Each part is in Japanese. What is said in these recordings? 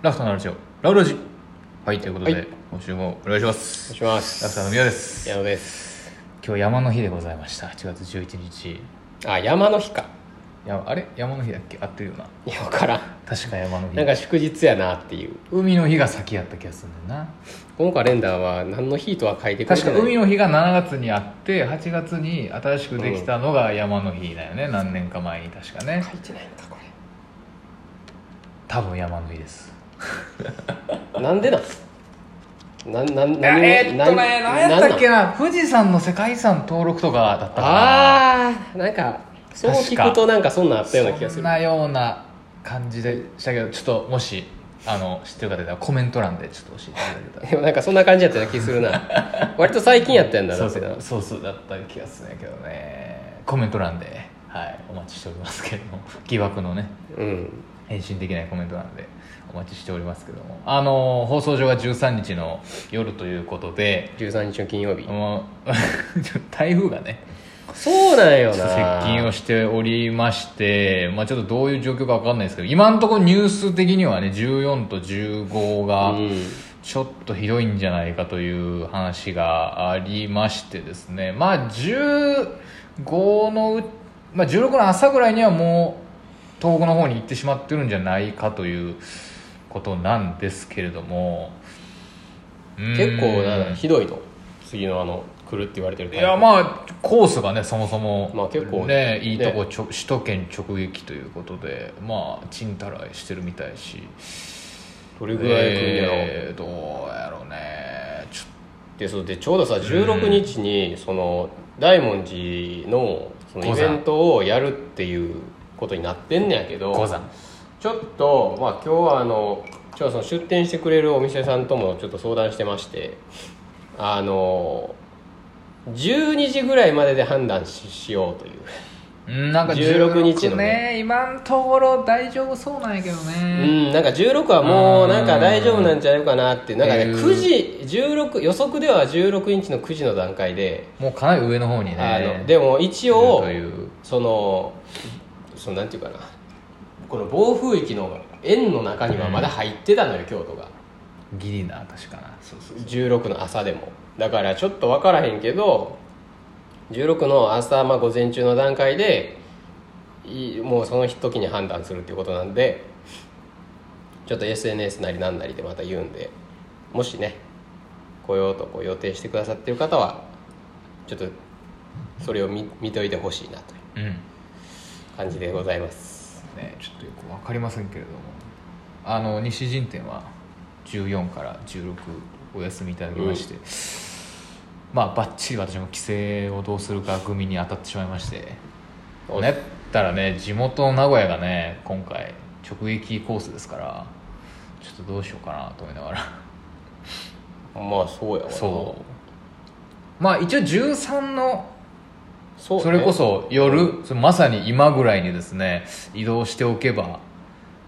ラフトのラジオラウラジ。はいということで、はい。今週もお願いします。お願いします。ラフトの宮です。矢野です。今日山の日でございました。8月11日。いあ山の日か。やあれ？山の日だっけ？合ってるよな。いや分からん。確か山の日。なんか祝日やなっていう。海の日が先やった気がするんだよな。このカレンダーは何の日とは書いてくれ確てない。か海の日が7月にあって8月に新しくできたのが山の日だよね、何年か前に確かね。書いてないんかこ多分山の日です。れ なんでなん？なんなんいやえーっとね何やったっけなな富士山の世界遺産登録とかだったかな。ああなんかそう聞くとなんかそんなんあったような気がする。そんなような感じでしたけどちょっともしあの知ってる方いたらコメント欄でちょっと教えていただけたら。でもなんかそんな感じやったような気するな。割と最近やったんだそうそうそうそうだった気がするんやけどね。コメント欄で、はい、お待ちしておりますけれども。疑惑のねうん。返信できないコメント欄でお待ちしておりますけども。あの放送上が13日の夜ということで。13日の金曜日。もう 台風がね。そうなんよ接な近をしておりまして、まあ、ちょっとどういう状況か分かんないですけど今のところニュース的にはね14と15がうん。ちょっとひどいんじゃないかという話がありましてですね。まあ15のう、まあ、16の朝ぐらいにはもう東北の方に行ってしまってるんじゃないかということなんですけれども結構なうんひどいと。次のあの来るって言われてるいやまあコースがねそもそも、まあ結構ねいいとこ、ね。ちょ首都圏直撃ということでまあちんたらしてるみたいし。どれぐらい来るんやろ、えーどうやろうね。ちょでそうでちょうどさ16日にその大文字のそのイベントをやるっていうことになってんねやけど五山ちょっとまあ今日はあのその出店してくれるお店さんともちょっと相談してましてあの12時ぐらいまでで判断ししようという。うんなんか16日のね。今のところ大丈夫そうなんやけどうね、んなんか16はもうなんか大丈夫なんじゃないかなってなんかねうん。9時16予測では16日の9時の段階でもうかなり上の方にあねのでも一応そのそのなんていうかなこの暴風域の円の中にはまだ入ってたのよ、京都が。ギリな確かな。そうそう16の朝でも。だからちょっと分からへんけど16の朝、まあ、午前中の段階でいもうその時に判断するっていうことなんでちょっと SNS なりなんなりでまた言うんでもしね来ようとこう予定してくださってる方はちょっとそれを見見といてほしいなといううん。感じでございますねちょっとよく分かりませんけれども。あの西陣店は14から16お休みいただきまして、まあばっちり私も帰省をどうするか組に当たってしまいまして。おねったらね地元の名古屋がね今回直撃コースですからちょっとどうしようかなと思いながら。まあそうやわな。そう。まあ一応13のそそれこそ夜そのまさに今ぐらいにですね移動しておけば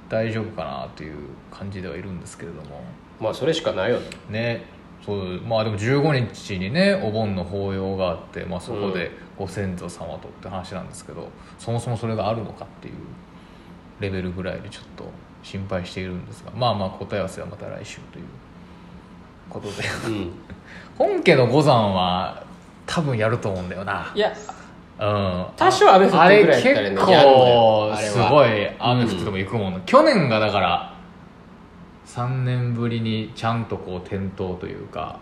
大丈夫かなという感じではいるんですけれども。まあそれしかないよね。ね。そうまあでも15日にねお盆の法要があって、まあ、そこでご先祖様とって話なんですけど、そもそもそれがあるのかっていうレベルぐらいでちょっと心配しているんですがまあまあ答え合わせはまた来週という。ことで。うん。本家の五山は多分やると思うんだよな。いやうん。多少雨降ってるぐらいやったらね。結やるのよ構あれはすごい雨降ってても行くもん、去年がだから3年ぶりにちゃんとこう点灯というか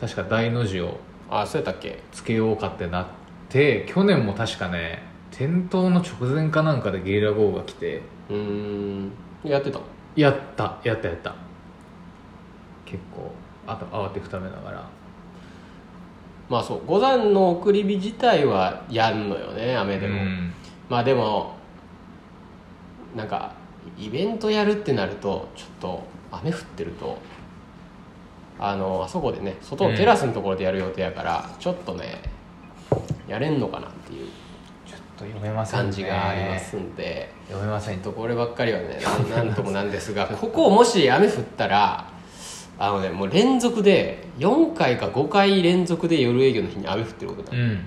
確か大の字をあそうやったっけ？つけようかってなって去年も確かね点灯の直前かなんかでゲリラ豪雨が来てうーん。やってたやったやったやった。結構あと慌てふためながらまあそう五山の送り火自体はやんのよね雨でも、うん。まあでもなんかイベントやるってなるとちょっと雨降ってるとあのあそこでね外のテラスのところでやる予定やから、ちょっとねやれんのかなっていうちょっと読めませんね。感じがありますんで、読めません。とこればっかりはねなんなんともなんですがここもし雨降ったらあのねもう連続で4回か5回連続で夜営業の日に雨降ってることになる。うん。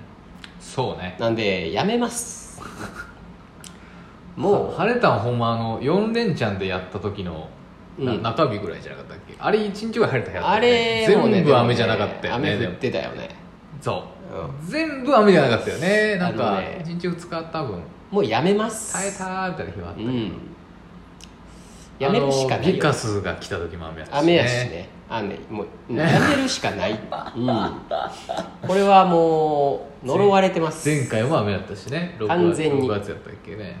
そうね。なんでやめます。もう晴れたんほんまあの4連チャンでやった時のなうん。中日ぐらいじゃなかったっけ？あれ一日ぐらい晴れた日やったあよねれもね全部雨じゃなかったよねでも雨降ってたよね。そう、全部雨じゃなかったよね。なんかね1日2日多分。もうやめます。耐えたーみたいな日はあったけど、うんやめるしかないよあのビカスが来た時も雨やし、ね、雨やしね。雨。もううんやめるしかない、うん、これはもう呪われてます。前回も雨やったしね。6月完全に。6月やったっけね。やっ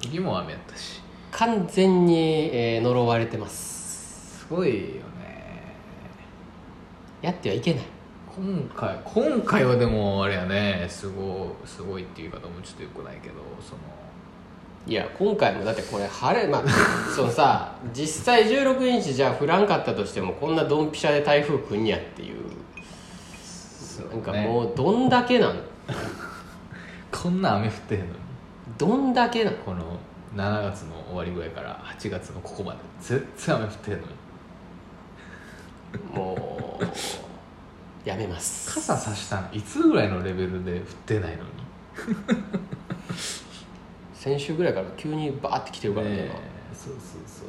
た時も雨やったし。完全に、えー呪われてます。すごいよね。やってはいけない。今回今回はでもあれやね。すごいすごいっていう言い方もちょっとよくないけどそのいや今回もだってこれ晴れまあ そのさ実際16日じゃあ降らんかったとしてもこんなドンピシャで台風来んやっていう。なんかもうどんだけなん？こんな雨降ってへんのに。どんだけなん？この7月の終わりぐらいから8月のここまで全然雨降ってへんのに。もうやめます。傘さしたんいつぐらいのレベルで降ってないのに 先週ぐらいから急にバーって来てるからね。ねえ。そうそうそう。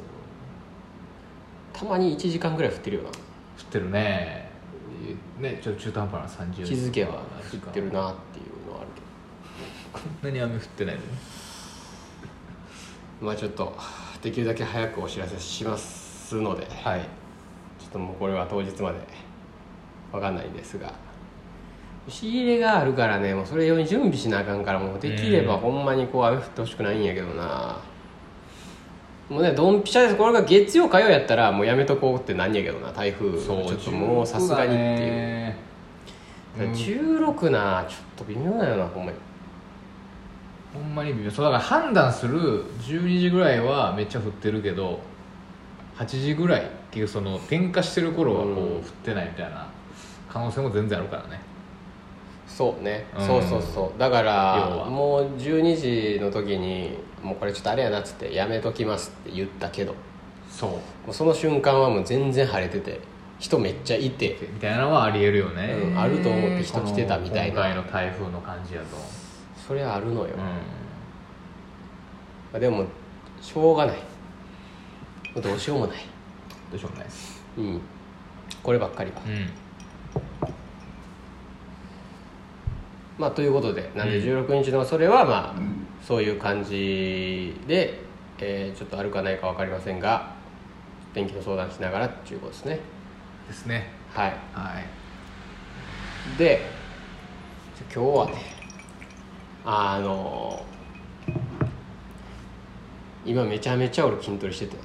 たまに1時間ぐらい降ってるよな。降ってるね。ねちょっと中途半端な30気づけば降ってるなっていうのはあるけこんなに雨降ってないのに。どまあちょっとできるだけ早くお知らせしますので。はい。ちょっともうこれは当日まで。分かんないんですが仕入れがあるからねもうそれ用に準備しなあかんからもうできればうん。ほんまにこう雨降ってほしくないんやけどな。もうねドンピシャです。これが月曜火曜やったらもうやめとこうってなんやけどな台風。ちょっともうさすがにっていう。うん16なちょっと微妙だよなほんまに。ほんまに微妙。そうだから判断する12時ぐらいはめっちゃ降ってるけど8時ぐらいっていうその点火してる頃はこううん。降ってないみたいな可能性も全然あるからねそうね、うん。そうそうそう。だか要らは。もう12時の時にもうこれちょっとあれやなっつってやめときますって言ったけど。そう。もうその瞬間はもう全然晴れてて人めっちゃいて。みたいなのはありえるよね、うんあると思って人来てたみたいな。今回の台風の感じやと。それはあるのよ、うまあでもしょうがない。どうしようもない。んどうしようもない。ですうん。こればっかりは。うんまあということでなんでうん16日のそれはまあそういう感じで、えーちょっとあるかないか分かりませんが天気の相談しながらっていうことですね。ですね。はい。はい。で今日はねあの今めちゃめちゃ俺筋トレしてて。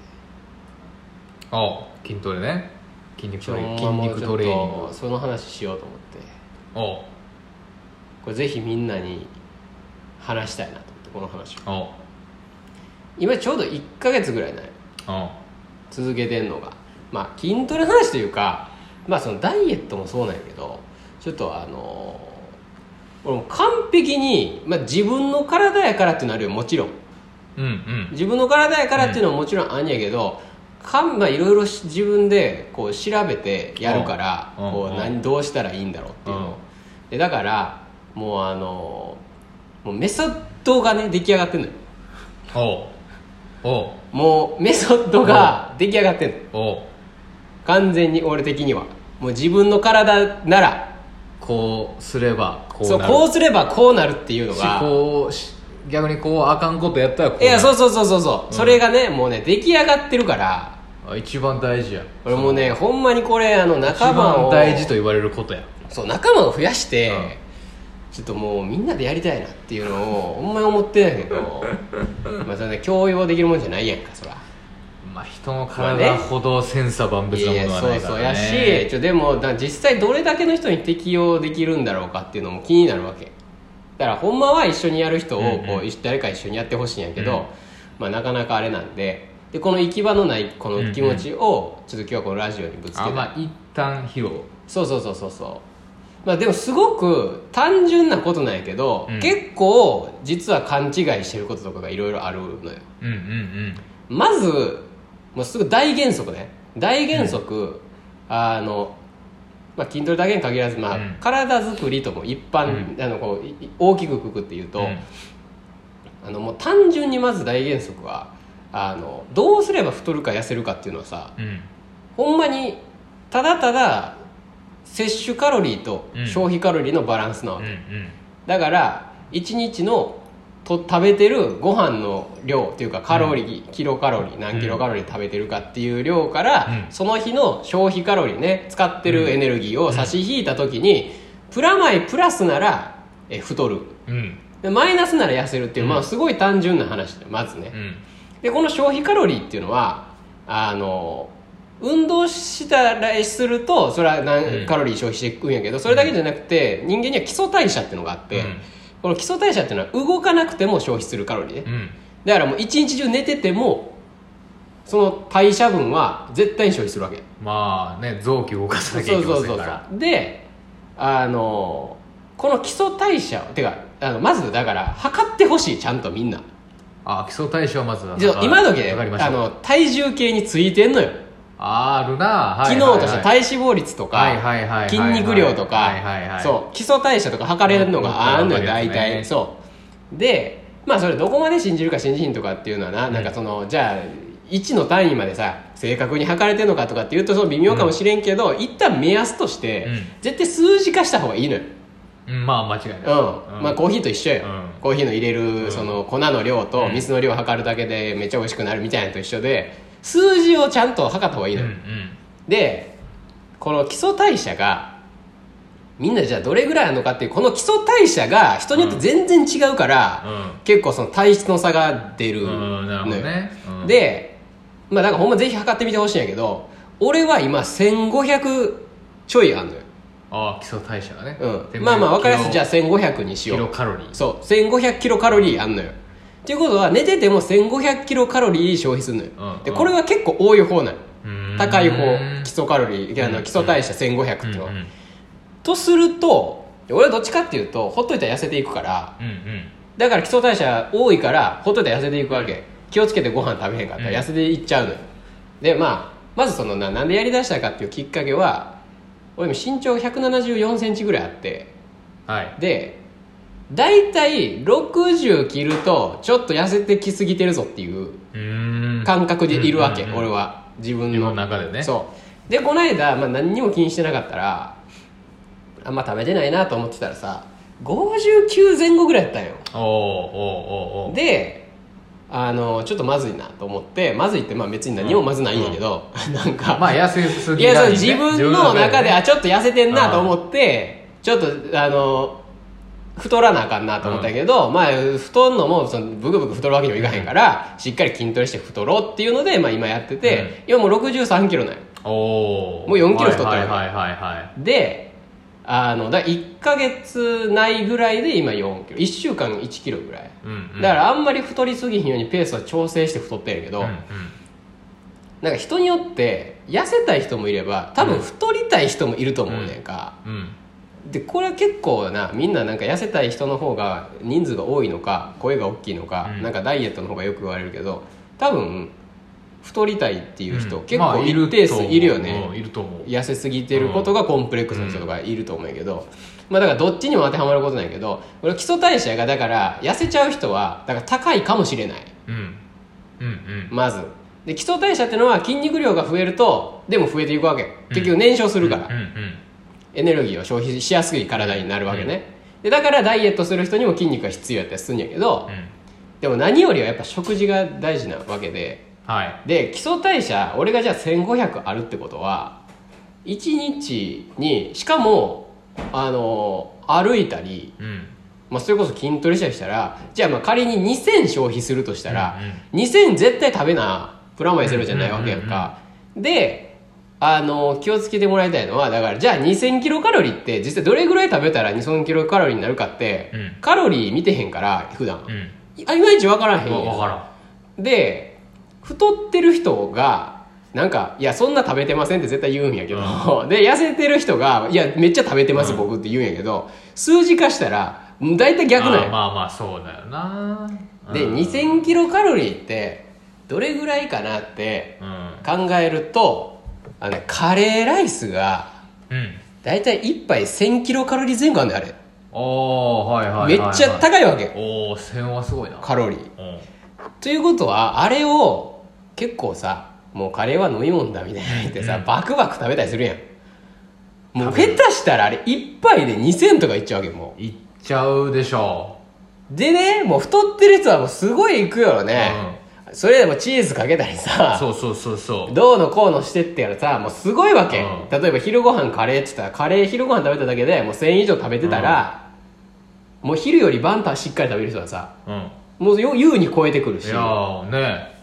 あ筋トレね。筋肉トレ筋肉トレーニング。とその話しようと思って。おうこれぜひみんなに話したいなと思ってこの話を。今ちょうど1ヶ月ぐらいない。続けてんのが。まあ筋トレの話というかまあそのダイエットもそうなんやけどちょっとあの俺も完璧に、まあ、自分の体やからっていうのあるよもちろん。うんうん。自分の体やからっていうのはもちろんあんやけど、かんまあいろいろし自分でこう調べてやるから、うんうんこう何どうしたらいいんだろうっていうの。を、でだからもうあのもうメソッドがね出来上がってんのよ。おう。おう。もうメソッドが出来上がってんの。おう。完全に俺的には。もう自分の体ならこうすればこそうなる。こうすればこうなるっていうのが。こうし逆にこうあかんことやったらこうなる。いやそうそうそうそうそう、それがねもうね出来上がってるから。あ一番大事や。俺もうねほんまにこれあの一仲間番を大事と言われることや。そう仲間を増やして、うんちょっともうみんなでやりたいなっていうのをほんまに思ってんやけど。まあそれね強要できるもんじゃないやんかそら。まあ人の体ほど千差万別なものはないからね。そうそう。やしちょでもだ実際どれだけの人に適用できるんだろうかっていうのも気になるわけ。だからほんまは一緒にやる人をこう、うん。うん誰か一緒にやってほしいんやけど、うん。まあ、なかなかあれなんで。でこの行き場のないこの気持ちをちょっと今日はこのラジオにぶつけて、あまあ一旦披露。そうそうそうそうそうまあでもすごく単純なことなんやけど、うん。結構実は勘違いしてることとかがいろいろあるのよ。うんうんまずもうすぐ大原則ね。大原則、あの、まあ、筋トレだけに限らず、まあうん。体作りとも一般、あのこうい大きくくくって言うと、うん。あのもう単純にまず大原則はあのどうすれば太るか痩せるかっていうのはさうん。ほんまにただただ摂取カロリーとうん。消費カロリーのバランスなわうんけ、うん。だから1日のと食べてるご飯の量っていうかカロリー、キロカロリー何キロカロリー食べてるかっていう量から、うん。その日の消費カロリーね使ってるエネルギーを差し引いた時に、プラマイプラスならえ太る。うん。でマイナスなら痩せるっていう、うん。まあすごい単純な話でまずね、うん。でこの消費カロリーっていうのはあの運動したらするとそれはうん。何カロリー消費していくんやけどそれだけじゃなくて人間には基礎代謝っていうのがあって、うん。この基礎代謝っていうのは動かなくても消費するカロリーね。うん。だからもう一日中寝ててもその代謝分は絶対に消費するわけ。まあね臓器動かさなきゃそいうけまそうそうせんからそう。であのこの基礎代謝てかあのまずだから測ってほしいちゃんとみんな。あ基礎代謝はまずで今時あの体重計についてんのよあるな。はい機能として体脂肪率とはいはいはいはいか筋肉量とかはいはいはい。そう基礎代謝とか測れるのがあんのようん大体そう。でまあそれどこまで信じるか信じひんとかっていうのはななんかそのじゃあ1の単位までさ正確に測れてるのかとかっていうとその微妙かもしれんけど、一旦目安として、うん。絶対数字化した方がいいのよ。うんまあ間違いない。うん、まあコーヒーと一緒よ、うん。コーヒーの入れるその粉の量とうん。水の量を測るだけでめっちゃ美味しくなるみたいなのと一緒で数字をちゃんと測った方がいいの。よ、うんうん。でこの基礎代謝がみんなじゃあどれぐらいあるのかっていうこの基礎代謝が人によって全然違うから、うん。結構その体質の差が出るうんなるほどね。うん。でまあだからほんまぜひ測ってみてほしいんやけど俺は今1500ちょいあんのよ、あ基礎代謝がね。うん、まあまあ分かりやすい。じゃあ1500にしキよう。ロカロリー。そう。1500キロカロリーあんのよっていうことは寝てても1500キロカロリー消費するのよ、うんでこれは結構多い方なの高い方基礎カロリー。あのうん基礎代謝1500っていうのは、うんうん。とすると俺はどっちかっていうとほっといたら痩せていくからうんうん。だから基礎代謝多いからほっといたら痩せていくわけ。気をつけてご飯食べへんかったらうん。痩せていっちゃうのよ、でまあまずそのななんでやりだしたかっていうきっかけは俺も身長1 7 4センチぐらいあって。はい。で大体60切るとちょっと痩せてきすぎてるぞっていう感覚でいるわけ、うんうんうん。俺は。自分の。中でね。そう。でこの間、まあ、何にも気にしてなかったらあんま食べてないなと思ってたらさ59前後ぐらいやったんよ。おーおーおであのちょっとまずいなと思ってまずいってまあ別に何もまずないんやけど、なんか。まあ痩せすいやそう自分の中で、ね。あちょっと痩せてんなと思ってちょっとあの太らなあかんなと思ったけど、まあ太んのもそのブクブク太るわけにもいかへんから、しっかり筋トレして太ろうっていうので、まあ、今やってて、今もう6 3キロなんよ。おおもう4キロ太ってるはいはいはいはであのだ1か月ないぐらいで今4キロ。1週間1キロぐらい、いうんうん。だからあんまり太りすぎひんようにペースは調整して太ってんやけど、うんうん。なんか人によって痩せたい人もいれば多分太りたい人もいると思うねんか、うんでこれは結構なみんななんか痩せたい人の方が人数が多いのか声が大きいのか、うん。なんかダイエットの方がよく言われるけど多分太りたいっていう人、うん。結構まあ一定数いるよね、うんいると思う。痩せすぎてることがコンプレックスの人とかいると思うけど、まあだからどっちにも当てはまることなんやけど俺基礎代謝がだから痩せちゃう人はだから高いかもしれない。うん。うんうん。まず。で基礎代謝っていうのは筋肉量が増えるとでも増えていくわけ。結局燃焼するから、うんうんエネルギーを消費しやすい体になるわけね、でだからダイエットする人にも筋肉が必要やったりするんやけど、うん。でも何よりはやっぱ食事が大事なわけではい。で基礎代謝俺がじゃあ1500あるってことは1日にしかもあの歩いたり、うん。まあ、それこそ筋トレしたりしたらじゃあまあ仮に2000消費するとしたら、うん2000絶対食べなプラマイゼロじゃないわけやんか、であの気をつけてもらいたいのはだからじゃあ2000キロカロリーって実際どれぐらい食べたら2000キロカロリーになるかって、うん。カロリー見てへんから普段、うん。あいまいち分からへんやん。わからん。で太ってる人がなんかいやそんな食べてませんって絶対言うんやけど、で痩せてる人がいやめっちゃ食べてます、うん。僕って言うんやけど数字化したら大体逆なんや。まあまあそうだよな。でうん。2000キロカロリーってどれぐらいかなってうん。考えるとあの、ね、カレーライスがうん。大体1杯1000キロカロリー前後あんねんあれ。おーはいはいはいはいめっちゃ高いわけ。おお1000はすごいな。カロリー。っうん。ということはあれを結構さもうカレーは飲み物だみたいな言ってさ、バクバク食べたりするやん。もう下手したらあれ一杯で2000とかいっちゃうわけよもいっちゃうでしょう。でねもう太ってる人はもうすごいいくよね、それでもチーズかけたりさそうそうそうそう。どうのこうのしてってやらさもうすごいわけ、うん。例えば昼ご飯カレーって言ったらカレー昼ご飯食べただけでもう1000円以上食べてたら、もう昼より晩たしっかり食べる人はさうん。もうよ優に超えてくるし。いやーね。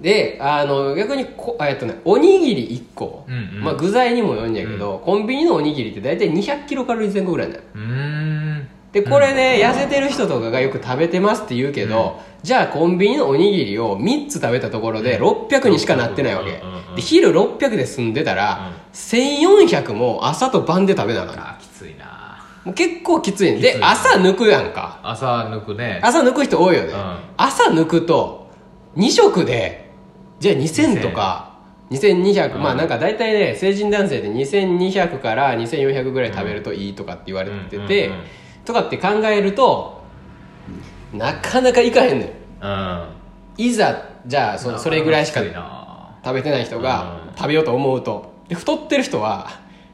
であの逆にこえっとねおにぎり1個、うんうん。まあ、具材にもよるんやけど、コンビニのおにぎりって大体200キロカロリー前後ぐらいなの。うーん。でこれね、痩せてる人とかがよく食べてますって言うけど、じゃあコンビニのおにぎりを3つ食べたところで600にしかなってないわけ。で昼600で済んでたら、1400も朝と晩で食べなあーきついな。もう結構きついんきついで朝抜くやんか。朝抜くね。朝抜く人多いよね、うん。朝抜くと2食でじゃあ2000とか2200、うん。まあなんか大体ね成人男性で2200から2400ぐらい食べるといいとかって言われてて、とかって考えるとなかなかいかへんのよ。うん。いざじゃあそそれぐらいしかきついな。食べてない人がうん。食べようと思うと。で太ってる人は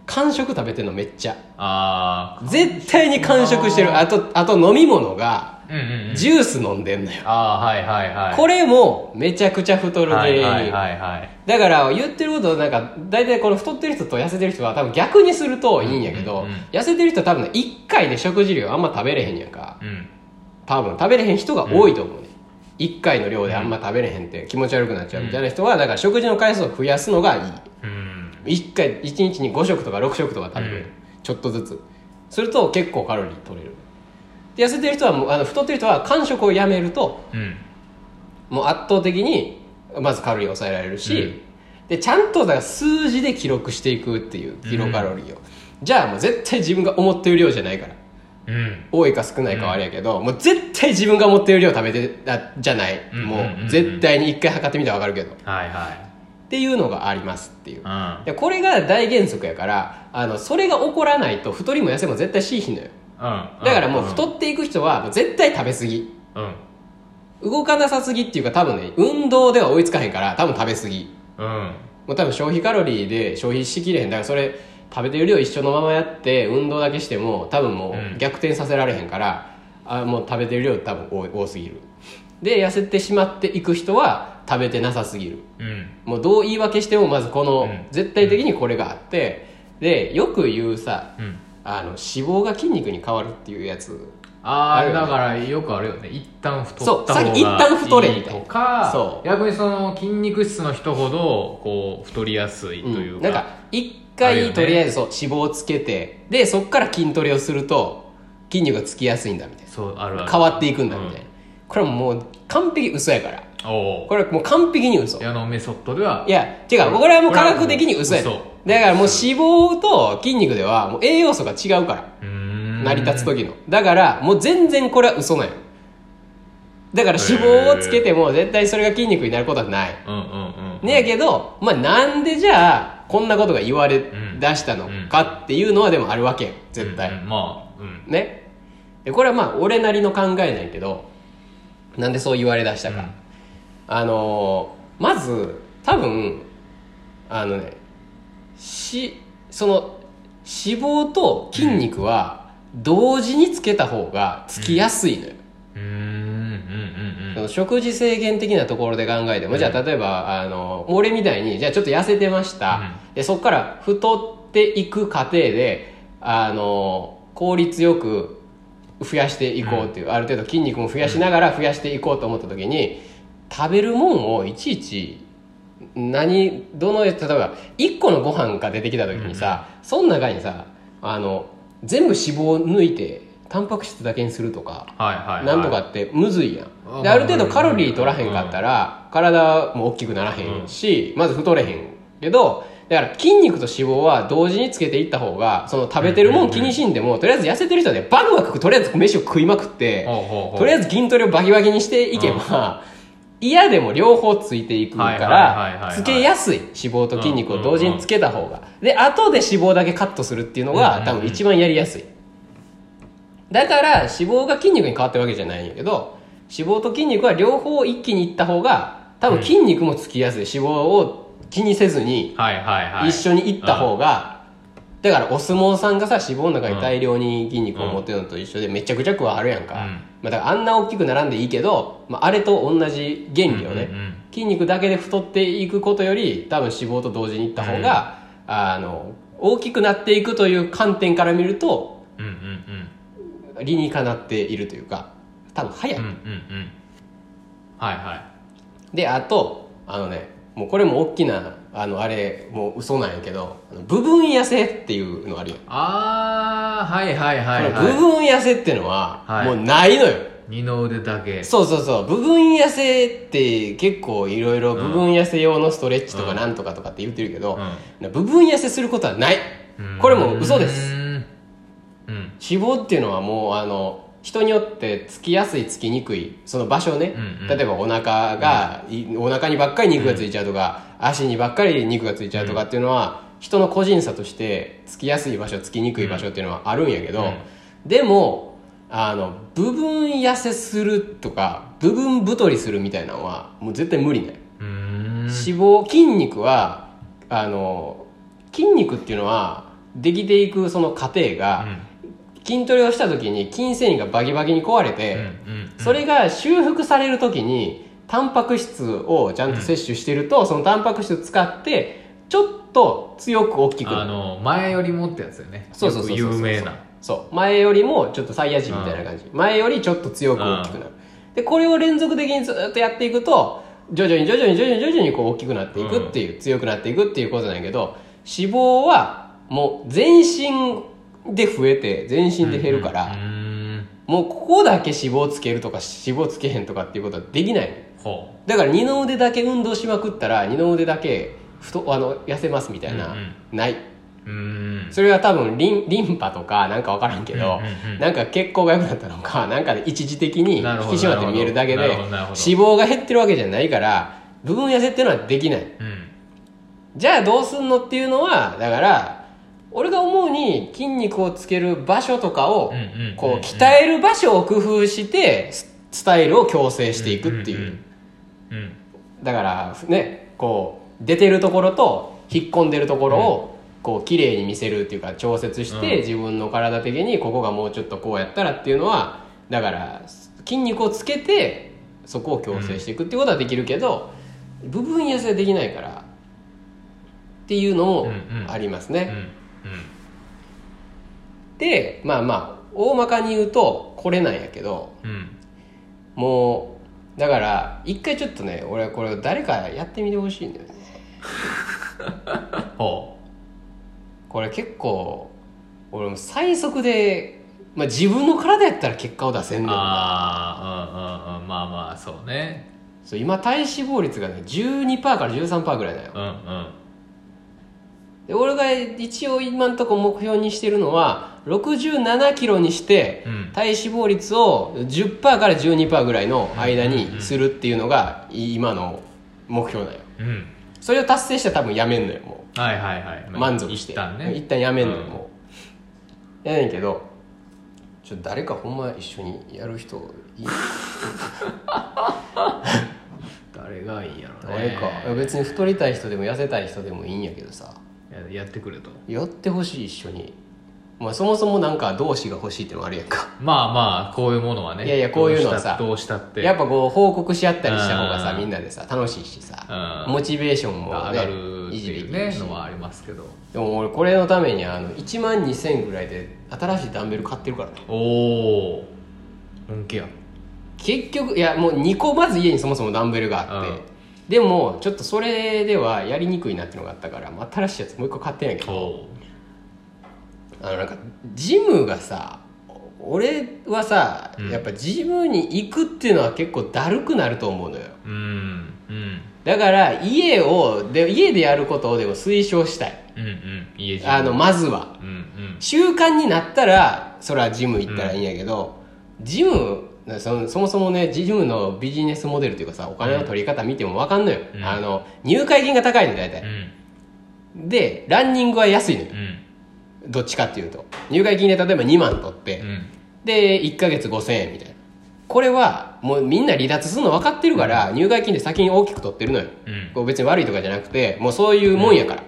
間食食べてんのめっちゃ。ああ絶対に間食してる。あとあと飲み物がうんうんうん。ジュース飲んでんのよ。ああはいはいはい。これもめちゃくちゃ太る原因、はいはいはいはい。だから言ってることなんか大体この太ってる人と痩せてる人は多分逆にするといいんやけど、うんうんうん痩せてる人は多分ね1回で食事量あんま食べれへんやんか。うん多分食べれへん人が多いと思うね、1回の量であんま食べれへんって気持ち悪くなっちゃうみたいな人はだから食事の回数を増やすのがいい。うん。1回1日に5食とか6食とか食べる、うん。ちょっとずつ。すると結構カロリー取れる。で痩せてる人はもうあの太ってる人は間食をやめるとうん。もう圧倒的にまずカロリーを抑えられるし、うん。でちゃんとだから数字で記録していくっていうキロカロリーを、じゃあもう絶対自分が思ってる量じゃないから。うん多いか少ないかはあれやけど、もう絶対自分が思ってる量食べてあじゃない、うん。もう絶対に一回測ってみたら分かるけど。っはいはい。ていうのがありますっていう。うん。でこれが大原則やからあのそれが起こらないと太りも痩せも絶対しいひんのよ。うん。だからもう太っていく人は絶対食べ過ぎ。うん。動かなさすぎっていうか多分ね運動では追いつかへんから多分食べ過ぎ。うん。もう多分消費カロリーで消費しきれへん。だからそれ食べてる量一緒のままやって運動だけしても多分もうん。う逆転させられへんから、あもう食べてる量多分多すぎる。で痩せてしまっていく人は食べてなさすぎる。うん。もうどう言い訳してもまずこの、うん。絶対的にこれがあってでよく言うさうん。あの脂肪が筋肉に変わるっていうやつ。ああだからよくあるよね。一旦太った方がいいたいな。とかそう。逆にその筋肉質の人ほどこう太りやすいというか、なんか一回とりあえずそう脂肪をつけてでそっから筋トレをすると筋肉がつきやすいんだみたいそうあるある。な変わっていくんだみたいな、これはもう完璧嘘やから。おおこれはもう完璧に嘘。い矢野メソッドではや違う。これはもう科学的に嘘やだからもう脂肪と筋肉ではもう栄養素が違うからうーん。成り立つ時の。だからもう全然これは嘘なんよ。だから脂肪をつけても絶対それが筋肉になることはない。うんうんうん。ねやけど、まあ、なんでじゃあこんなことが言われ出したのかっていうのはでもあるわけよ絶対、うん。うんまあうん。ね。でこれはまあ俺なりの考えなんやけどなんでそう言われ出したか、うん。あのーまず多分あのねしその脂肪と筋肉は同時につけた方がつきやすいのよ、その食事制限的なところで考えても、じゃあ例えばあの俺みたいにじゃあちょっと痩せてました、でそこから太っていく過程であの効率よく増やしていこうっていう、ある程度筋肉も増やしながら増やしていこうと思った時に食べるもんをいちいち何どの例えば1個のご飯が出てきた時にさ、その中にさあの全部脂肪を抜いてタンパク質だけにするとか、はいはいはい。なんとかってむずいやあんである程度カロリー取らへんかったら体も大きくならへんし、まず太れへんけどだから筋肉と脂肪は同時につけていった方がその食べてるもん気にしんでも、とりあえず痩せてる人はねバクバクとりあえず飯を食いまくって、とりあえず筋トレをバキバキにしていけば、嫌でも両方ついていくからつけやすい脂肪と筋肉を同時につけた方が。で後で脂肪だけカットするっていうのが多分一番やりやすい。だから脂肪が筋肉に変わってるわけじゃないんやけど脂肪と筋肉は両方一気にいった方が多分筋肉もつきやすい、脂肪を気にせずに一緒にいった方が、だからお相撲さんがさ脂肪の中に大量に筋肉を持ってるのと一緒でめちゃくちゃ食わはるやんか、うん。まあ、だからあんな大きく並んでいいけど、まあ、あれと同じ原理をね、筋肉だけで太っていくことより多分脂肪と同時にいった方が、あの大きくなっていくという観点から見ると理にかなっているというか多分早い、うんうんうん。はいはい。であとあのねもうこれも大きなあのあれもう嘘なんやけど部分痩せっていうのあるやん、ああはいはいはいこの部は分痩せってのは、はい。もうないのよ。い二の腕だけ。そうそうそう。部分痩せって結構いろいろ部分痩せ用のストレッチとかなんとかとかって言ってるけど、部分痩せすることはない。これも嘘です。うん。うん。脂肪っていうのはもうあの人によってつきやすいつきにくいその場所ね、うんうん。例えばお腹が、いお腹にばっかり肉がついちゃうとか、足にばっかり肉がついちゃうとかっていうのは、人の個人差としてつきやすい場所つきにくい場所っていうのはあるんやけど、うん。でもあの部分痩せするとか部分太りするみたいなのはもう絶対無理ない、脂肪筋肉はあの筋肉っていうのはできていくその過程が、筋トレをした時に筋繊維がバキバキに壊れて、それが修復される時にタンパク質をちゃんと摂取してると、そのタンパク質を使ってちょっと強く大きくなあるの前よりもってやつよね。そうそうそう有名な。そう。前よりもちょっとサイヤ人みたいな感じ、前よりちょっと強く大きくなる。でこれを連続的にずっとやっていくと徐々に徐々に徐々に徐々にこう大きくなっていくっていう、強くなっていくっていうことなんやけど脂肪はもう全身で増えて全身で減るから、もうここだけ脂肪つけるとか脂肪つけへんとかっていうことはできないほだから二の腕だけ運動しまくったら二の腕だけ太あの痩せますみたいな、うんうん。ない、それは多分リンリンパとかなんか分からんけど、うんうんうん。なんか血行が良くなったのかなんかで一時的に引き締まって見えるだけで脂肪が減ってるわけじゃないから部分痩せっていうのはできない。うん。じゃあどうすんのっていうのはだから俺が思うに筋肉をつける場所とかをこう鍛える場所を工夫してススタイルを矯正していくっていう,、だからねこう出てるところと引っ込んでるところをこう綺麗に見せるっていうか調節して、うん。自分の体的にここがもうちょっとこうやったらっていうのはだから筋肉をつけてそこを矯正していくっていうことはできるけど、部分痩せできないからっていうのもありますね、でまあまあ大まかに言うとこれなんやけどうん。もうだから一回ちょっとね俺はこれ誰かやってみてほしいんだよね。ほこれ結構俺も最速で、まあ、自分の体やったら結果を出せんうねんああうんうんうん。まあまあそうね。そう今体脂肪率がね12%から13%ぐらいだよ。うんうんで俺が一応今んとこ目標にしてるのは67キロにしてうん。体脂肪率を10%から12%ぐらいの間にするっていうのが今の目標だよ。うん。それを達成したら多分やめんのよもはいはいはい、う満足して。一旦ね。一旦やめんのよ、うん。もう。やねんけどちょっと誰かほんま一緒にやる人いい？誰がいいんやろ誰ねか。別に太りたい人でも痩せたい人でもいいんやけどさややってくれと。やってほしい一緒に。まあそもそもなんか同志が欲しいってのもあるやんか。まあまあこういうものはねいやいやこういうのはさどうしたって。やっぱこう報告し合ったりした方がさうん。みんなでさ楽しいしさうん。モチベーションも上ねがるって維持でいうねきるし。のはありますけど。でも俺これのためにあの1万2000ぐらいで新しいダンベル買ってるからね。おお本気や。結局いやもう2個まず家にそもそもダンベルがあって、うんでもちょっとそれではやりにくいなっていうのがあったから、まあ、新しいやつもう一個買ってんやけど。おあのなんかジムがさ俺はさ、うん。やっぱジムに行くっていうのは結構だるくなると思うのよ。うんうん。だから家をで家でやることをでも推奨したい。うんうん。あのまずは。うんうん。習慣になったらそれはジム行ったらいいんやけど、ジムそのそもそもねジムのビジネスモデルというかさお金の取り方見ても分かんのよ、うん。あの入会金が高いの大体、でランニングは安いのよ。うん。どっちかっていうと。入会金で例えば2万取って、うん。で1ヶ月5000円みたいな。これはもうみんな離脱するの分かってるから、入会金で先に大きく取ってるのよ。うん。こう別に悪いとかじゃなくて、もうそういうもんやから。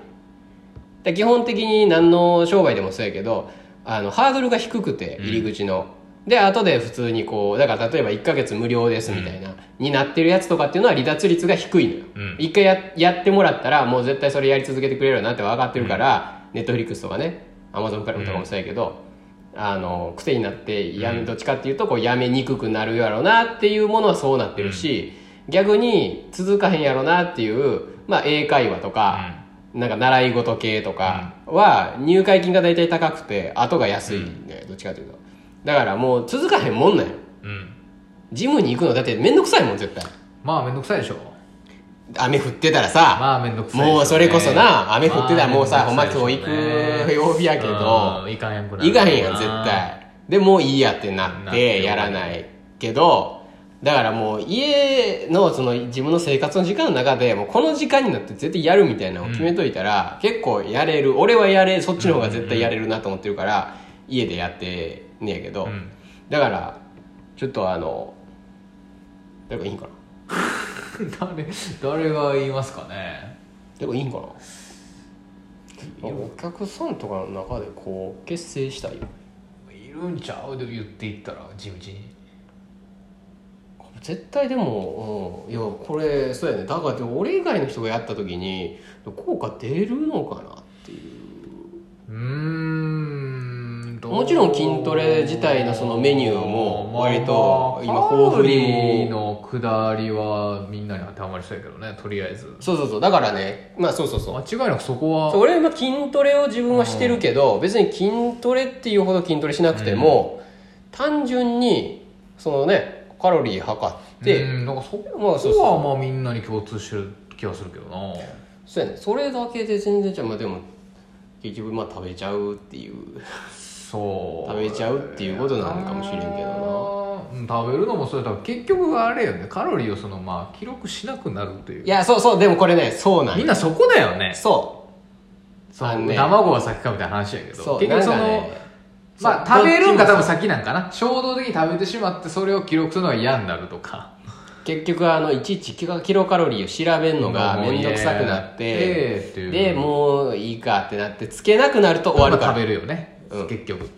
で基本的に何の商売でもそうやけど、あの、ハードルが低くて、入り口の。で、後で普通にこう、だから例えば1ヶ月無料ですみたいな、になってるやつとかっていうのは離脱率が低いのよ。うん。一回ややってもらったら、もう絶対それやり続けてくれるよなって分かってるから、ネットフリックスとかね、アマゾンプライムとかもそうやけど、あの、癖になって、やめ、どっちかっていうと、こう、やめにくくなるやろなっていうものはそうなってるし、逆に続かへんやろなっていう、まあ、英会話とか、なんか習い事系とかは、入会金が大体高くて、後が安いね、どっちかというと。だからもう続かへんもんなんよ。うんジムに行くのだってめんどくさいもん、絶対。まあめんどくさいでしょ雨降ってたらさ、まあめんどくさいねもうそれこそな、雨降ってたらもうさ、まあほんま今日行く曜日やけど、うん行かんやんくなる行かへんやん、絶対。で、もういいやってなっなってて、やらないけど、だからもう家のその自分の生活の時間の中で、もうこの時間になって絶対やるみたいなのを決めといたら、結構やれる。俺はやれ、そっちの方が絶対やれるなと思ってるから、家でやってんねやけど、うん。だから、ちょっとあの、誰かいいんかな？誰誰が言いますかね？誰かいいんかな？お客さんとかの中でこう結成したいよいるんちゃう？で言っていったら地道に。絶対でも、うん、いやこれそうやね。だからでも俺以外の人がやった時に効果出るのかなっていう。うーんもちろん筋トレ自体のそのメニューも割と今まあ豊富に。カロリーの下りはみんなに当てはまりそうやけどねとりあえず。そうそうそう。だからねまあそうそうそう。間違いなくそこは。俺は今筋トレを自分はしてるけど、別に筋トレっていうほど筋トレしなくても、単純にそのねカロリー測って、うんなんかそこはまあみんなに共通してる気がするけどな。そうやね。それだけで全然ちゃうまあでも結局まあ食べちゃうっていうそう。食べちゃうっていうことなのかもしれんけどな。うん食べるのもそうだから結局あれよね。カロリーをそのまあ記録しなくなるっていう。いやそうそうでもこれねそうなんやみんなそこだよね。そそうあのね。卵は先かみたいな話やけどうそう結局その、ねまあそう食べるんが多分先なんかな。衝動的に食べてしまってそれを記録するのが嫌になるとか。結局あのいちいちキロカロリーを調べるのが面倒くさくなってでもういいかってなってつけなくなると終わるから。食べるよね、うん。結局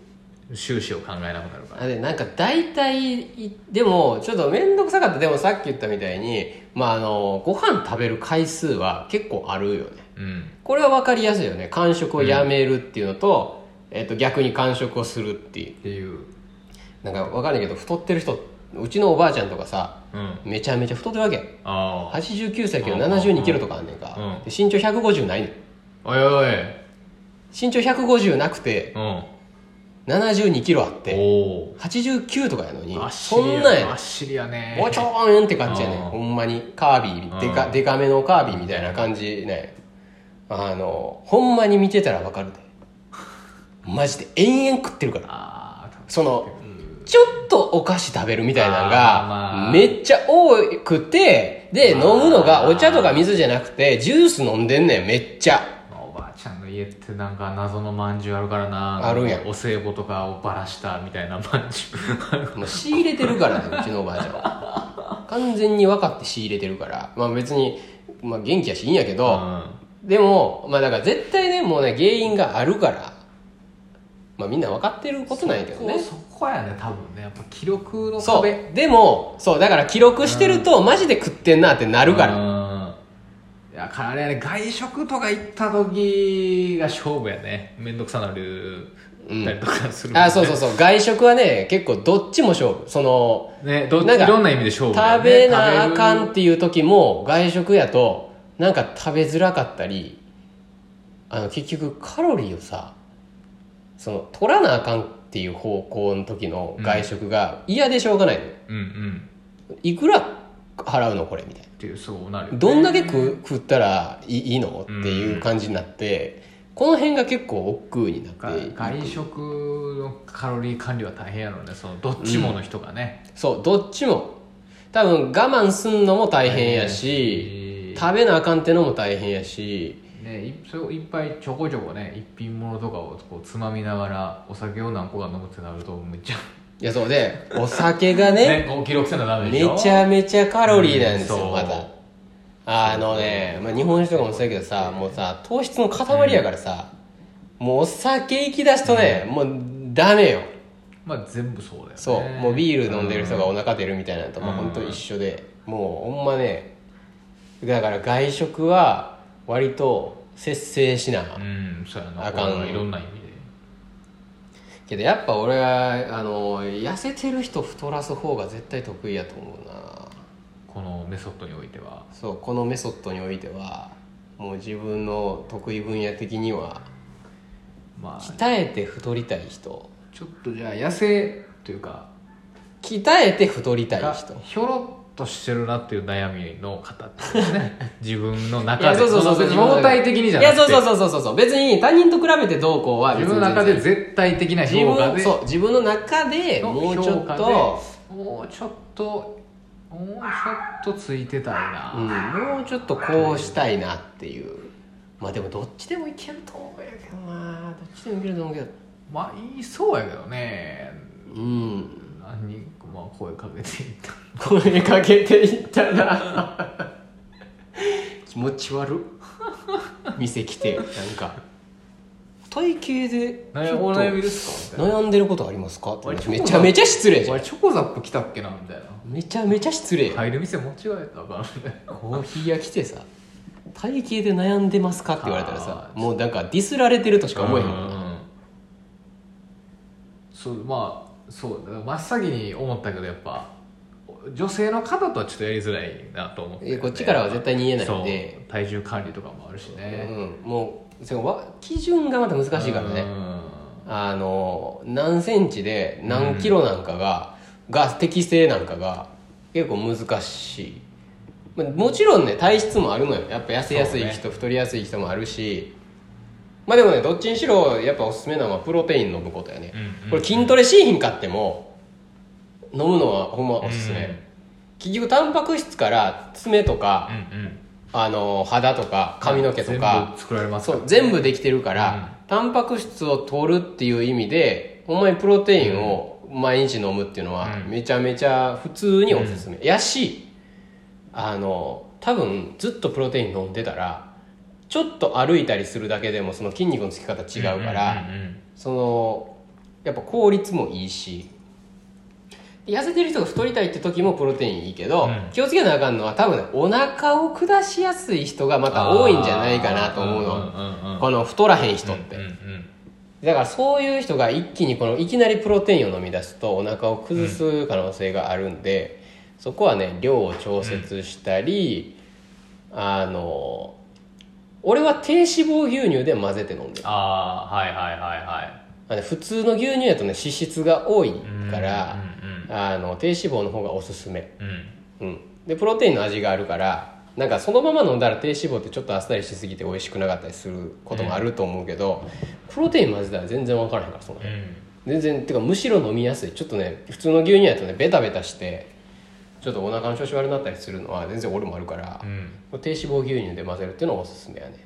収支を考えなくなるから。あでなんか大体いでもちょっと面倒くさかった。でもさっき言ったみたいにまああのご飯食べる回数は結構あるよね。うん。これは分かりやすいよね。間食をやめるっていうのと、えっと逆に間食をするっていう。っていう。なんか分かんないけど太ってる人うちのおばあちゃんとかさうん。めちゃめちゃ太ってるわけ。ああ89歳やけどうん72キロとかあんねんか、うん。で身長150ないねん。おいおい身長150なくてうん。72キロあってお89とかやのにおそんなんや。ねやね。おちょーんって感じやね。んうん。ほんまにカービィでかうん。でかめのカービィみたいな感じね。あのほんまに見てたらわかるで。マジで延々食ってるから。そのちょっとお菓子食べるみたいなのあーがまあ。めっちゃ多くてで飲まあ。むのがお茶とか水じゃなくてジュース飲んでんねんめっちゃ家ってなんか謎のまんじゅうあるからなあるん。やお歳暮とかをばらしたみたいなまんじゅう。もう仕入れてるからねうちのおばあちゃんは。完全に分かって仕入れてるから。まあ別に、まあ、元気やしいいんやけど、でもまあだから絶対ねもうね原因があるからまあみんな分かってることなんやけどね。そこそこやね多分ね。やっぱ記録のそ壁う。でもそうだから記録してるとマジで食ってんなってなるから。らいやあれやね外食とか行った時が勝負やね。面倒くさなるたりとかするもんね。あそうそうそう。外食はね結構どっちも勝負。そのねどっなんかいろんな意味で勝負だよ食ねべなあかん食っていう時も外食やとなんか食べづらかったりあの結局カロリーをさその取らなあかんっていう方向の時の外食が嫌でしょうがないのよ、べるうんうん。いくら払うのこれみたいなっていうそうなるよね。どんだけ食食ったらいいの？っていう感じになって、この辺が結構億劫になって外食のカロリー管理は大変やろうね。そのどっちもの人がね、そうどっちも。多分我慢すんのも大変やし、食べなあかんってのも大変やし。ね、いそれをいっぱいちょこちょこね一品物とかをこうつまみながらお酒を何個か飲むってなるとめっちゃいやそうでお酒がねね記録せなダメでしょ？めちゃめちゃカロリーなんですよ、うんそう。またあのね、まあ、日本酒とかもそうやけどさもうさ糖質の塊やからさ、もうお酒行き出すとね、もうダメよ。まあ全部そうだよね。そうもうビール飲んでる人がお腹出るみたいなのともううん。本当一緒でもうほんまねだから外食は割と節制しな、うんそうやな。あかんいろんな意味でけどやっぱ俺はあの痩せてる人太らす方が絶対得意やと思うな。このメソッドにおいては。そうこのメソッドにおいてはもう自分の得意分野的にはまあ鍛えて太りたい人。ちょっとじゃあ痩せというか鍛えて太りたいが人ひょろっとしてるなっていう悩みの方ですね。自分のい中でやそうそうそう。そう相対的にじゃなくて。いやそうそうそうそうそう。別に他人と比べてどうこうは自分の中で絶対的な自評価で。分そう自分の中でのもうちょっと、もうちょっともうちょっとついてたいな、うん、もうちょっとこうしたいなっていう。まあでもどっちでもいけると思うやけどな。どっちでもいけると思うけど。まあ言いそうやけどね。うん。何まあ声かけていった。声かけていったな。気持ち悪っ。店来てなんか。体型で悩みですかみたいな悩んでることありますか？って俺めちゃめちゃ失礼じゃん。俺チョコザップ来たっけな？みたいな。めちゃめちゃ失礼、入る店間違えたかコーヒー屋来てさ体型で悩んでますかって言われたらさもうなんかディスられてるとしか思えへん。うん。そうまあそうだ真っ先に思ったけどやっぱ女性の方とはちょっとやりづらいなと思って、いやこっちからは絶対に言えないんで。体重管理とかもあるしね、うん、もうそのわ基準がまた難しいからね。あの何センチで何キロなんかが、が適正なんかが結構難しい、まあ、もちろんね体質もあるのよ。やっぱ痩せやすい人、太りやすい人もあるしまあでもねどっちにしろやっぱおすすめなのはプロテイン飲むことやね、うんうんこれ筋トレしいひんかっても飲むのはほんまおすすめ、うん結局タンパク質から爪とか、うんうん。あの肌とか髪の毛とか、全部作られますそう全部できてるから、タンパク質を取るっていう意味でほんまにプロテインを毎日飲むっていうのはうん。めちゃめちゃ普通におすすめ、やしあの多分ずっとプロテイン飲んでたらちょっと歩いたりするだけでもその筋肉のつき方違うから、うんうんうんそのやっぱ効率もいいし。痩せてる人が太りたいって時もプロテインいいけど、うん。気をつけなあかんのは多分ねお腹を下しやすい人がまた多いんじゃないかなと思うの、んうんうんこの太らへん人って、うんうんだからそういう人が一気にこのいきなりプロテインを飲み出すとお腹を崩す可能性があるんで、そこはね量を調節したり、あの俺は低脂肪牛乳で混ぜて飲んでる。ああはいはいはいはい。普通の牛乳やとね脂質が多いから、うんあの低脂肪の方がおすすめ、うん。うん。うん、でプロテインの味があるからなんかそのまま飲んだら低脂肪ってちょっとあっさりしすぎて美味しくなかったりすることもあると思うけど、プロテイン混ぜたら全然分からへんからその辺。うん。全然てかむしろ飲みやすい。ちょっとね普通の牛乳やとねベタベタしてちょっとお腹の調子悪くなったりするのは全然俺もあるからう、ん。低脂肪牛乳で混ぜるっていうのがおすすめやね。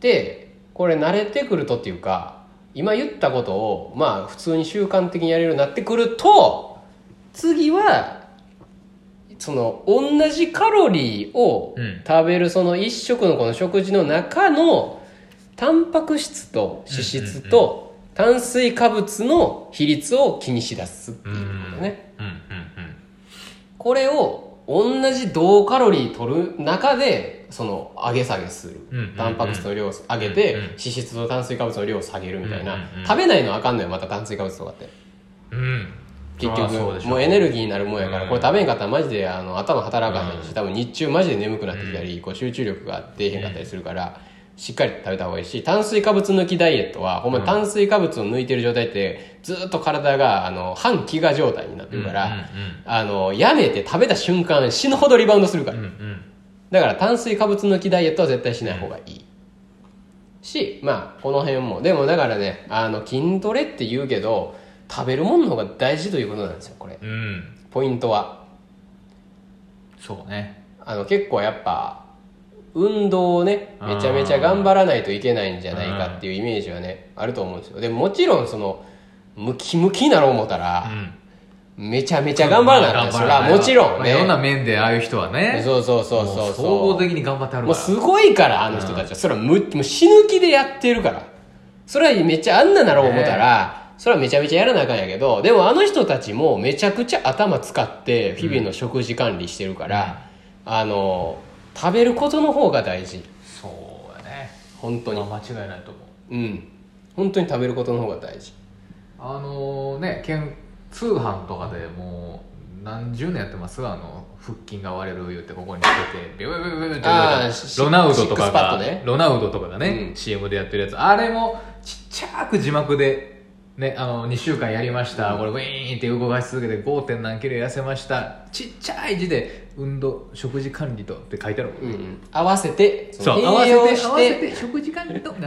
でこれ慣れてくるとっていうか今言ったことをまあ普通に習慣的にやれるようになってくると次はその同じカロリーをうん。食べるその一食のこの食事の中のタンパク質と脂質と炭水化物の比率を気にしだすっていうことね、うん。うんこれを同じ同カロリー取る中でその上げ下げする、うんうんうん。タンパク質の量を上げて、うんうん。脂質と炭水化物の量を下げるみたいな、うん。うんうん食べないのはあかんのよまた炭水化物とかって。うん。うん結局もうエネルギーになるもんやから、うん。これ食べんかったらマジであの頭働かへんし、多分日中マジで眠くなってきたり、こう集中力が出えへんかったりするから、しっかり食べた方がいいし炭水化物抜きダイエットはほんまに炭水化物を抜いてる状態ってずっと体があの半飢餓状態になってるから、あのやめて食べた瞬間死ぬほどリバウンドするから、うんうん。だから炭水化物抜きダイエットは絶対しない方がいい、しまあこの辺も。でもだからねあの筋トレって言うけど食べるものの方が大事ということなんですよこれ。うん。ポイントは。そうね。あの結構やっぱ運動をねめちゃめちゃ頑張らないといけないんじゃないかっていうイメージはねあると思うんですよ。でももちろんそのムキムキになろう思ったうら、ん。めちゃめちゃ頑張らなあかんまあそれはもちろんね、まあいろんな面でああいう人はね。そうそうそうそうもそう。総合的に頑張ってあるから。もうすごいからあの人たちは、それはむもう死ぬ気でやってるから。それはめっちゃあんななろう思ったら、それはめちゃめちゃやらなあかんやけどでもあの人たちもめちゃくちゃ頭使って日々の食事管理してるから、あの食べることの方が大事。そうやね。本当に、まあ間違いないと思う。うん。本当に食べることの方が大事。あのねけん通販とかでもう何十年やってます？あの腹筋が割れる言ってここにつけてビュービュービューってロナウドとかが、ね。ロナウドとかがね、うん。CM でやってるやつ。あれもちっちゃく字幕でね、あの2週間やりました、これウィーンって動かし続けて 5. 点何キロ痩せました。ちっちゃい字で運動食事管理とって書いてあるもんうんうん。合わせてそう。の合わせて食事管理。とちっ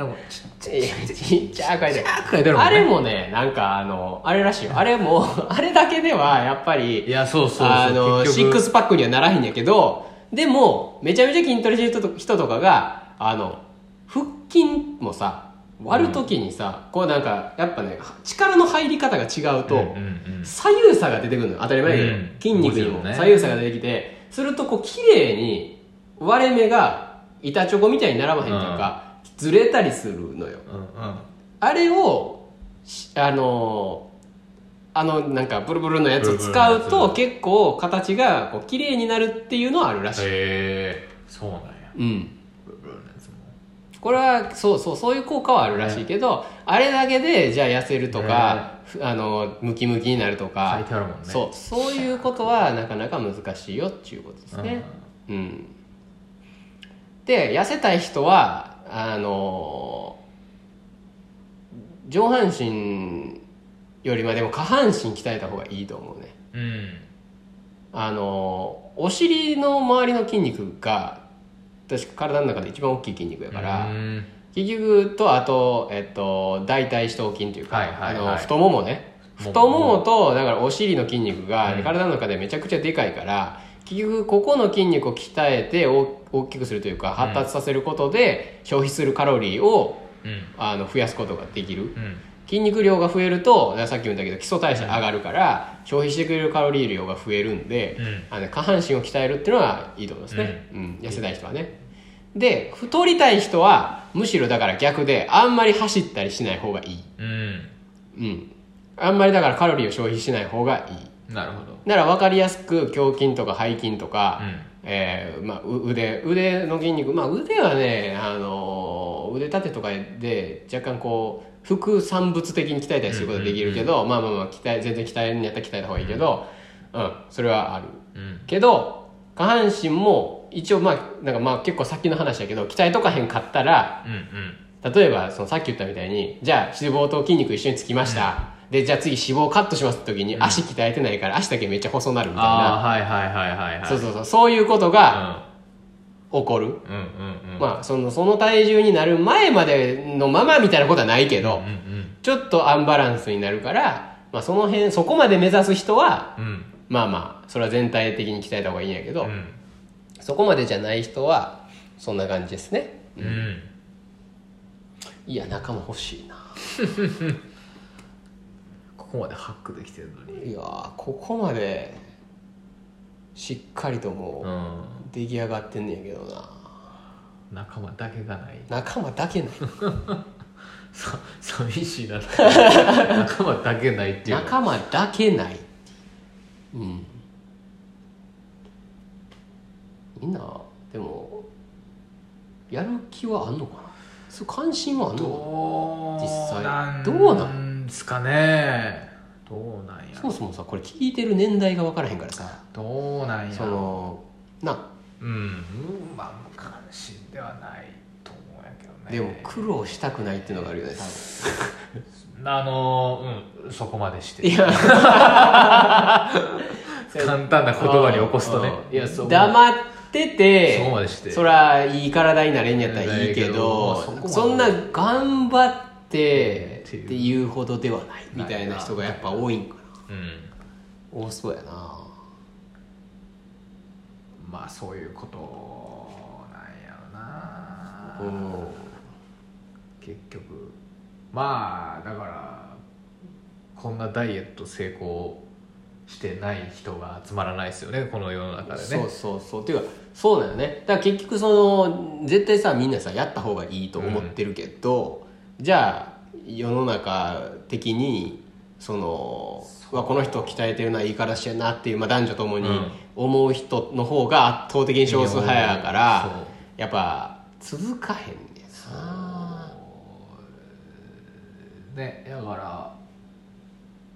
ちゃいちっちゃく書いてあるね。あれもねなんかあのあれらしいよ。あれも あれだけではやっぱりいやそうそうあのシックスパックにはならへんやけどでもめちゃめちゃ筋トレしてる人と人とかがあの腹筋もさ割る時にさ、こうなんかやっぱね力の入り方が違うと、うんうんうん。左右差が出てくるの。よ当たり前だけど、うん。筋肉にも左右差が出てきてするとこう綺麗に割れ目が板チョコみたいに並ばへんというか、ずれたりするのよ。うんうん。あれをしあのーあのなんかブルブルのやつを使うと結構形がこう綺麗になるっていうのはあるらしい、へえそうなんや。うんこれはそうそうそういう効果はあるらしいけど、あれだけでじゃあ痩せるとか、ふあのムキムキになるとかね。そうそういうことはなかなか難しいよっていうことですね。うん、で痩せたい人はあの上半身よりはでも下半身鍛えた方がいいと思うね。うん。あのお尻の周りの筋肉が確か体の中で一番大きい筋肉やから、うん。結局とあと、えっと、大腿四頭筋というか、はいはいはい。あの太ももね。太もも。とだからお尻の筋肉が、うん。体の中でめちゃくちゃでかいから結局ここの筋肉を鍛えて大大きくするというか発達させることで消費するカロリーをうん。あの増やすことができる。うん。筋肉量が増えるとさっきも言ったけど基礎代謝上がるから、消費してくれるカロリー量が増えるんで、うん。あの下半身を鍛えるっていうのはいいと思いますね、うん。痩せたい人はねで太りたい人はむしろだから逆であんまり走ったりしない方がいい。うん。うん。あんまりだからカロリーを消費しない方がいい。なるほど。なら分かりやすく胸筋とか背筋とか、うん。えーまあ、う腕腕の筋肉。まあ腕はねあのー腕立てとかで若干こう副産物的に鍛えたりすることができるけど、まあまあまあ鍛え全然鍛えるんやったら鍛えた方がいいけど、うん、それはある。うん。けど下半身も一応まあなんかまあ結構先の話やけど鍛えとかへんかったらうんうん。例えばそのさっき言ったみたいにじゃあ脂肪と筋肉一緒につきました、でじゃあ次脂肪をカットしますって時に足鍛えてないから足だけめっちゃ細なるみたいあな、あはいはいはいはいはい。そうそうそうそういうことが起こる、うん。うんうんうん。まあそのその体重になる前までのままみたいなことはないけど、うんうん。ちょっとアンバランスになるから、まあ、その辺そこまで目指す人はうん。まあまあそれは全体的に鍛えた方がいいんやけど、うんそこまでじゃない人はそんな感じですね。うん。いや仲間欲しいな。ここまでハックできてるのに。いやーここまでしっかりともうう出来上がってんねんけどな。仲間だけがない。仲間だけない。さ寂しいな 仲間だけないっていうの。仲間だけない。うんみんなでもやる気はあんのかな？そう関心はあんのかどう実際。なんどうなんですかね？どうなんやなそもそもさこれ聞いてる年代が分からへんからさ。どうなんやそのな。うんまあ無関心ではないと思うんやけどね。でも苦労したくないっていうのがあるよね多 あのうんそこまでして。分いや。簡単な言葉に起こすとね。うん。いやそう。黙っててそこまでして。そらいい体になれんやったらいいけどそんな頑張ってっていうほどではないみたいな人がやっぱ多いんかうん。な多そうやな。まあそういうことなんやろな。う。ん結局。まあだからこんなダイエット成功してない人が集まらないですよねこの世の中でね。そうそうそう。っていうかそうだよね。だから結局その絶対さみんなさやった方がいいと思ってるけど、じゃあ世の中的にそのう。わこの人鍛えてるないい体してるなっていう、まあ、男女ともにうん。思う人の方が圧倒的に少数派やからそう。やっぱ続かへんねんな。ねだから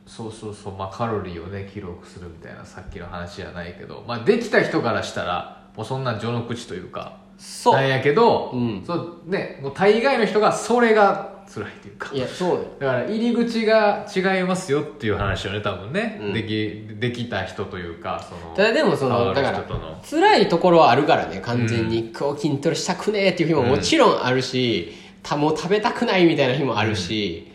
そうそうそう、まあ、カロリーをね記録するみたいなさっきの話じゃないけど、まあ、できた人からしたらもうそんなん序の口というかそう。なんやけど、うん。そうね、もう大概の人がそれが辛いというか。いやそうねだから入り口が違いますよっていう話よね多分ね、うん。できできた人というかそのただでもそのだから辛いところはあるからね完全に、こう筋トレしたくねえっていう日ももちろんあるし、たもう食べたくないみたいな日もあるし、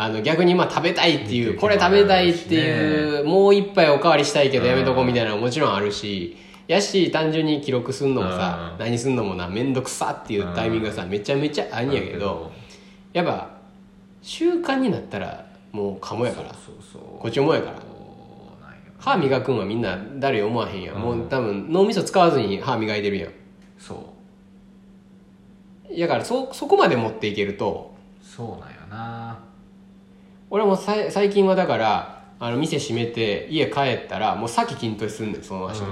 あの逆にまあ食べたいっていうこれ食べたいっていう、もう一杯おかわりしたいけどやめとこうみたいなのももちろんあるしやし単純に記録すんのもさ、うん。何すんのもな面倒くさっていうタイミングがさ、めちゃめちゃあんやけど、やっぱ習慣になったらもうかもやから。こっちもやから。歯磨くんはみんな誰思わへんやん、うん。もう多分脳みそ使わずに歯磨いてるやん。そう。だからそそこまで持っていけるとそうなんよな俺もさい最近はだからあの店閉めて家帰ったらもう先筋トレすんねんその足で、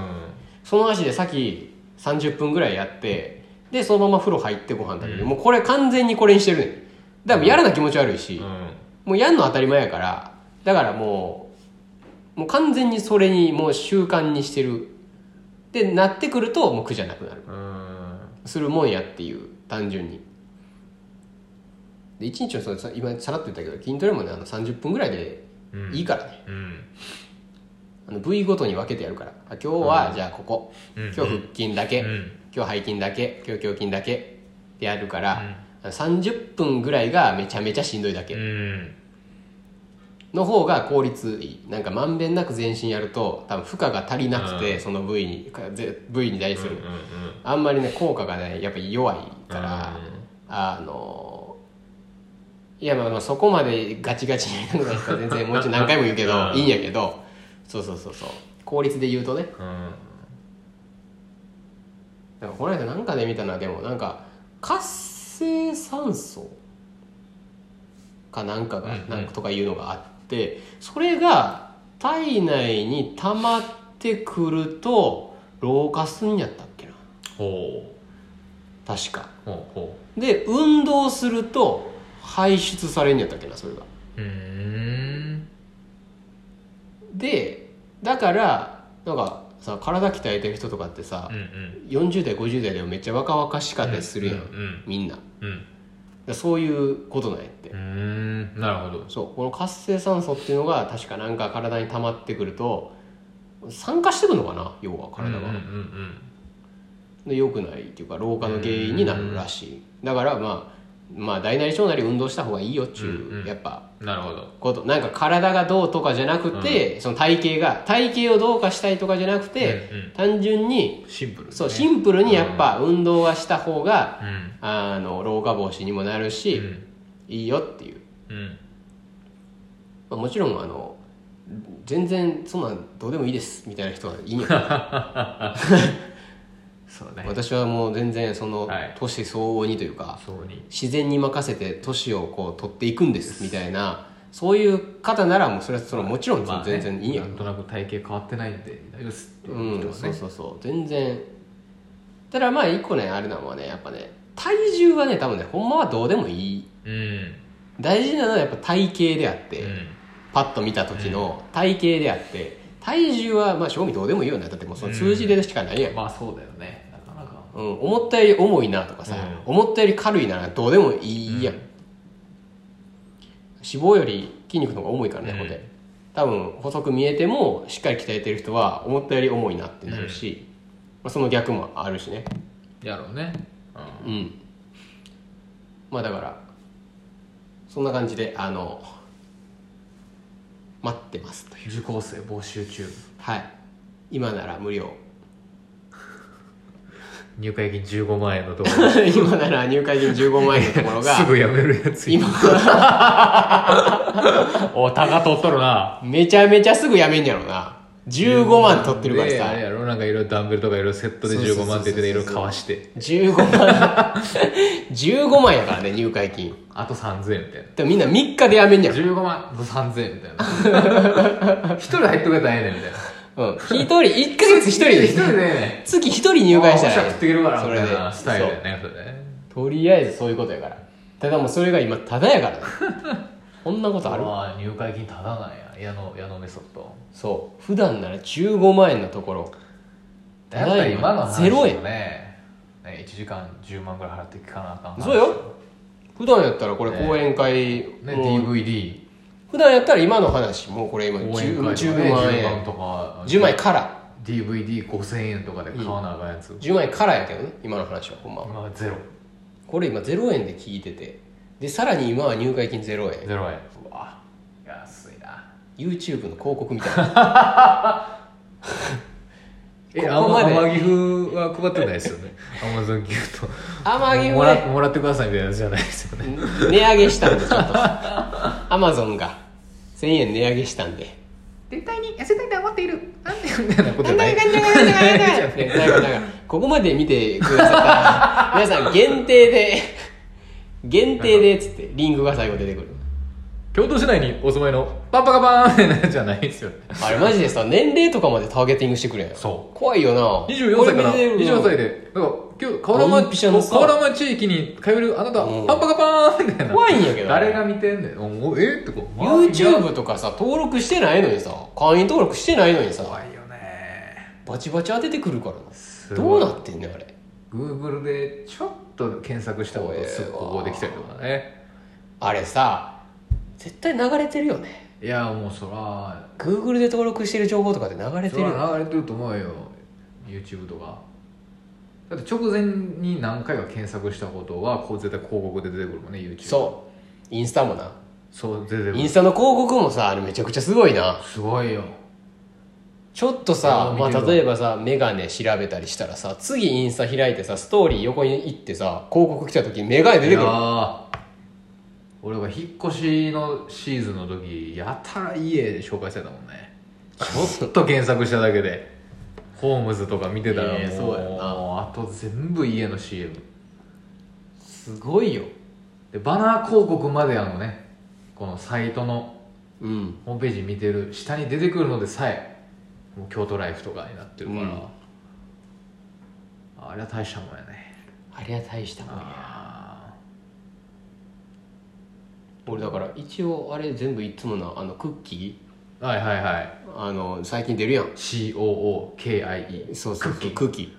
その足で先30分ぐらいやってでそのまま風呂入ってご飯食べる、もうこれ完全にこれにしてるねん。だからやらな気持ち悪いし、うん、うん。もうやんの当たり前やからだからもうもう完全にそれにもう習慣にしてる。でなってくるともう苦じゃなくなる。うん。するもんやっていう単純にで1日のそ今さらっと言ったけど筋トレもねあの30分ぐらいでうん。いいからね、うん。あの部位ごとに分けてやるから。あ今日はじゃあここ、うん。今日腹筋だけ、うん。今日背筋だけ。今日胸筋だけ。ってやるから、あの30分ぐらいがめちゃめちゃしんどいだけ、うん。の方が効率いい。なんかまんべんなく全身やると多分負荷が足りなくて、うん。その部位にぜ部位に対する、うんうんあんまりね効果がねやっぱり弱いから、うん。あのいやまあまあそこまでガチガチにやるのが全然もうちょい何回も言うけど、うん。いいんやけどそうそうそうそう。効率で言うとね。うん。なんかこの間なんかで見たのはでもなんか活性酸素かなんかが、なんかとかいうのがあってそれが体内に溜まってくると老化すんやったっけな。ほ確か。うほう。ほで運動すると排出されんやったっけなそれが。ううん。でだからなんかさ体鍛えてる人とかってさうんう、ん。40代50代でもめっちゃ若々しかったりするやん、うんうんみんな。だかうんらそういうことなんやって、うんなるほど。そうこの活性酸素っていうのが確かなんか体に溜まってくると酸化してくるのかな要は体が、うんうんうん。で良くないっていうか老化の原因になるらしい。だからまあまあ大なり小なり運動した方がいいよっちゅう、うんうん。やっぱ。うんなるほど。こと。なんか体がどうとかじゃなくて、その体型が体型をどうかしたいとかじゃなくて、うんうん。単純にシンプルね。そうシンプルにやっぱ運動はした方が、うん。あの老化防止にもなるし、うん。いいよっていう、うん。まあ、もちろんあの全然そんなんどうでもいいですみたいな人はいいんや そうね。私はもう全然そのはい。年相応にというか、そうに。自然に任せて年をこう取っていくんですみたいなそういう方ならもうそれはそのもちろんまあね全然いいん。やなんとなく体型変わってないんで大丈夫ですっていう人うん、そうそうそう。全然。ただまあ一個ねあれなのはねやっぱね体重はね多分ねほんまはどうでもいい。うん。大事なのはやっぱ体型であって、うん。パッと見た時の体型であって体重はまあ正味どうでもいいよね。だってもうその数字でしかないやん、まあそうだよね。なかなか。うん、思ったより重いなとかさ、う思ったより軽いならどうでもいいやん、脂肪より筋肉の方が重いからね、うん。ほんで。多分細く見えてもしっかり鍛えてる人は思ったより重いなってなるし、まあ、その逆もあるしね。やろうね。ううんん。まあだからそんな感じであの待ってますという。受講生募集中はい。今なら無料。入会金15万円のところ。今なら入会金15万円のところが すぐ辞めるやつ今 おたが取っとるな。めちゃめちゃすぐやめんやろな。15万取ってるからさ。であれやろなんかいろいろダンベルとかいろいろセットで15万って言ってていろいろ買わして。15万。15万やからね 入会金。あと3000円みたいな。でもみんな3日でやめんやろ15万と3000円みたいな。一人入ってくれたらええねんみたいな。うん。一人1ヶ月一人。で一人でね。月一人入会したら食っていけるからそれで。スタイルねそれね。とりあえずそういうことやから。ただもうそれが今タダやからね。こんなことある？ああ入会金ただなんや。矢野矢野メソッド。そう。普段なら15万円のところやっぱり今の話ゼロ円。よねね1時間10万ぐらい払って聞かなあかん話。そうよ。普段やったらこれね。講演会ねもう DVD 普段やったら今の話もうこれ今応援 10, 会とかね10万10万円とか。10万円から。DVD5000 円とかで買わなあかんやつ、10万円からやけどね今の話はほんまは。今はゼロ。これ今0円で聞いてて。でさらに今は入会金0円。ゼロ円。うわ。安いな。YouTube の広告みたいな えここまで天城は配ってないですよね。アマゾンギフト天城もらねもらってくださいみたいなやつじゃないですよね。値上げしたんでちょっと。アマゾンが。1000円値上げしたんで。絶対に痩せたいと思っている。なんでみたいなことない？ねなんかなんかここまで見てくださった皆さん限定で限定でっつってリンクが最後出てくる京都市内にお住まいのパンパカパーンじゃないですよね。あれマジでさ年齢とかまでターゲティングしてくれんそ怖いよな。24歳からこれ見てるの24歳でだから今日河原町河原町地域に通えるあなたうん。パンパカパーンみたいな怖いんやけど誰が見てんねん。え？ってこう YouTube とかさ登録してないのにさ会員登録してないのにさ怖いよね。バチバチ当ててくるからどうなってんねんあれ。Google でちょっと検索したことすぐここできたりとかね。あれさ絶対流れてるよね。いやもうそら Google で登録してる情報とかで流れてそるよら流れてると思うよ。YouTube とか。だって直前に何回か検索したことはこう絶対広告で出てくるもんね YouTube そう。インスタもな。そう出てくる。インスタの広告もさあれめちゃくちゃすごいな。すごいよ。ちょっとさ、まあ、あ見てるわ例えばさメガネ調べたりしたらさ次インスタ開いてさストーリー横に行ってさ広告来た時にメガネ出てくる。いやー俺が引っ越しのシーズンの時やたら家で紹介してたもんね。ちょっと検索しただけで。ホームズとか見てたらもう,、いやそうやな。あと全部家の CM すごいよ。でバナー広告まであのね。このサイトのうん。ホームページ見てる。下に出てくるのでさえもう京都ライフとかになってるから、うん。あれは大したもんやね。あれは大したもんやあ俺だから一応あれ全部いつものあのクッキー？はいはいはい。ーあの最近出るやん。COOKIE そうそうクッキー。クッキー。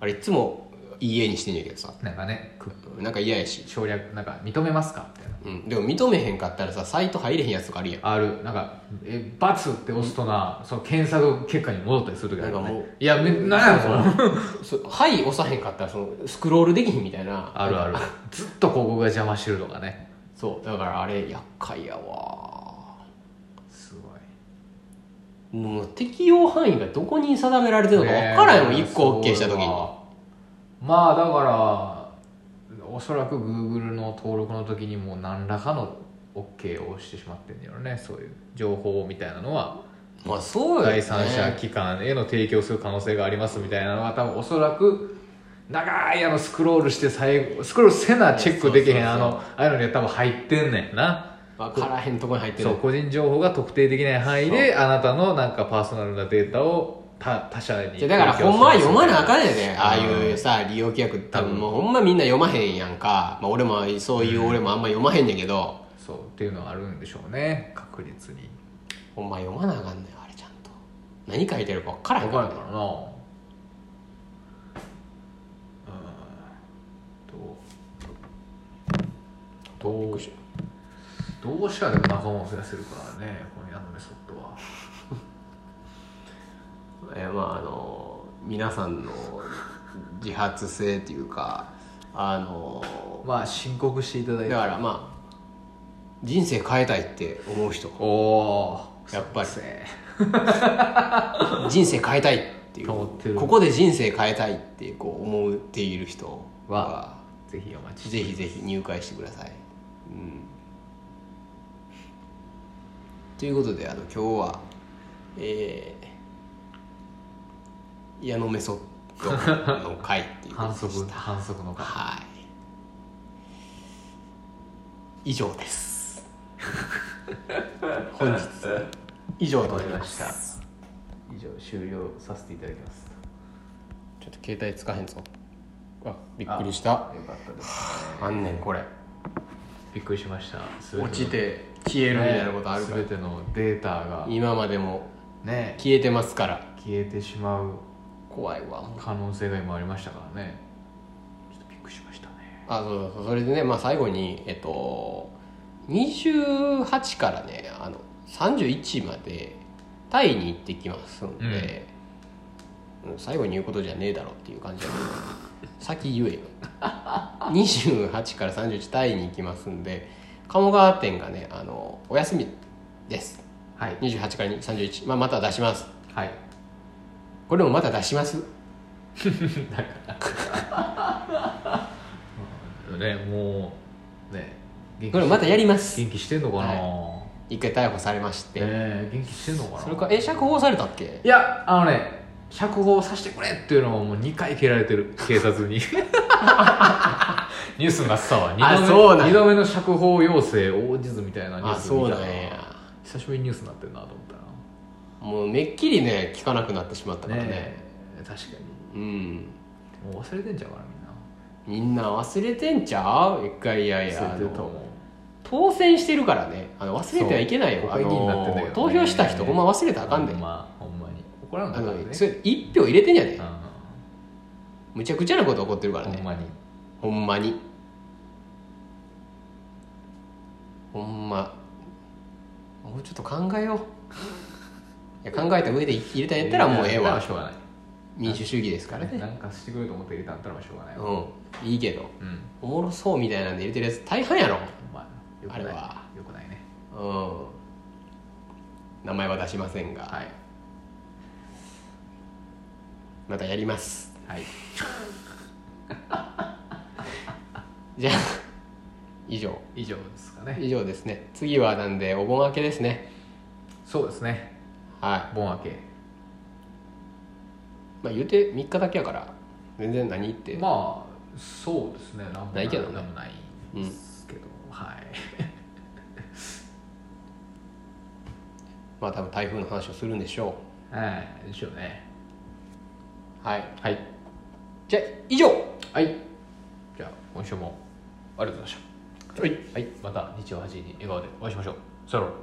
あれいつも家にしてんねんけどさ。なんかねクなんか嫌やし、省略なんか認めますか？みたいな。うん、でも認めへんかったらさサイト入れへんやつとかあるやん。ある。なんか「えバツ」って押すとなその検索結果に戻ったりする時あるなんかもうねいやめなんやその。そはい押さへんかったらそのスクロールできひんみたいな。あるある。ずっと広告が邪魔してるとかねそうだからあれ厄介やわ。すごい。もう適用範囲がどこに定められてるのか分からんよ、一1個 OK した時に。まあだからおそらく Google の登録の時にもう何らかの OK を押してしまってんだよね。そういう情報みたいなのは。まあそうよ、ね、第三者機関への提供する可能性がありますみたいなのは多分おそらく長いあのスクロールして最後スクロールせなチェックできへんあのああいうのには多分入ってんねんな。分からへんとこに入ってる。そう個人情報が特定できない範囲であなたのなんかパーソナルなデータを他他社にだからほんまは読まなあかんね。ねん。ねああいうさ利用規約多分。もうほんまみんな読まへんやんか、まあ、俺もそういう俺もあんま読まへんねんけど、そうっていうのはあるんでしょうね。確実に。ほんま読まなあかんねんあれちゃんと。何書いてるか分からへんからなうんどうどうどうしたらでも仲間を増やせるからねこの矢のメソッドは。えーまああの皆さんの自発性っていうかあのまあ申告していただいて。だからまあ人生変えたいって思う人。おおやっぱり。そうですね。人生変えたいっていう。ここで人生変えたいってこう思っている人ははぜひお待ちぜひぜひ入会してください、うん、ということであの今日はえー、矢野メソッドの会っていうこと反則でした。反則のかはい。以上です。本日以上となりました。以上終了させていただきます。ちょっと携帯つかへんぞ。あびっくりした。よかったですあんねんこれびっくりしました。落ちて消えるみたいなことあるから、全てのデータが。今までもね。消えてますから。消えてしまう怖いわ可能性が今ありましたからね。ちょっとびっくりしましたね。あそうそうそう。それでね、まあ、最後にえっと28からねあの31までタイに行ってきますんで、うん最後に言うことじゃねえだろっていう感じだけど先言えよ。28から31タイに行きますんで鴨川店がねあのお休みです。はい。28から31、まあ、また出します。はい。これもまた出します？ねもうねこれまたやります。元気してんのかな、一回逮捕されまして、えー元気してんのかな？それかえ釈放されたっけ？いやあのね釈放させてくれっていうのをもう2回蹴られてる 警察に。ニュースになってたわ。2度目そうなんや。二度目の釈放要請応じずみたいなニューあス見た久しぶりにニュースになってるなと思ったな。もうめっきりね聞かなくなってしまったからね。ねえ確かに。うん。もう忘れてんちゃうかなみんな。みんな忘れてんちゃう？一回いやいや当選してるからね。あの忘れてはいけないよ。ね。の投票した人ほんま忘れたらあかんで、ほんま。ほんまに怒らんあからねのそれ一票入れてんやでうむちゃくちゃなこと起こってるからね。んほんまに。ほんまに。ほんま。もうちょっと考えよう。いや考えた上で入れたんやったらもうええわ。しょうがない。民主主義ですからね。なんかしてくれると思って入れたんだったらしょうがないわ。うん。いいけど。うん。おもろそうみたいなんで入れてるやつ大半やろ。ま。あよくない。あれは。よくないね。うん。名前は出しませんが、はいまたやります。はい。じゃあ以上。以上ですかね。以上ですね。次はなんでお盆明けですね。そうですね。は盆明け。いまあ言うて3日だけやから全然何って、まあそうですね。なんもない。けどね。なんもないですけど、はい。まあ多分台風の話をするんでしょはい。でしょうね。うはい。はい。じゃあ以上。はい。じゃあ今週もありがとうございました。はい。はい。また日曜8時に笑顔でお会いしましょう。さよなら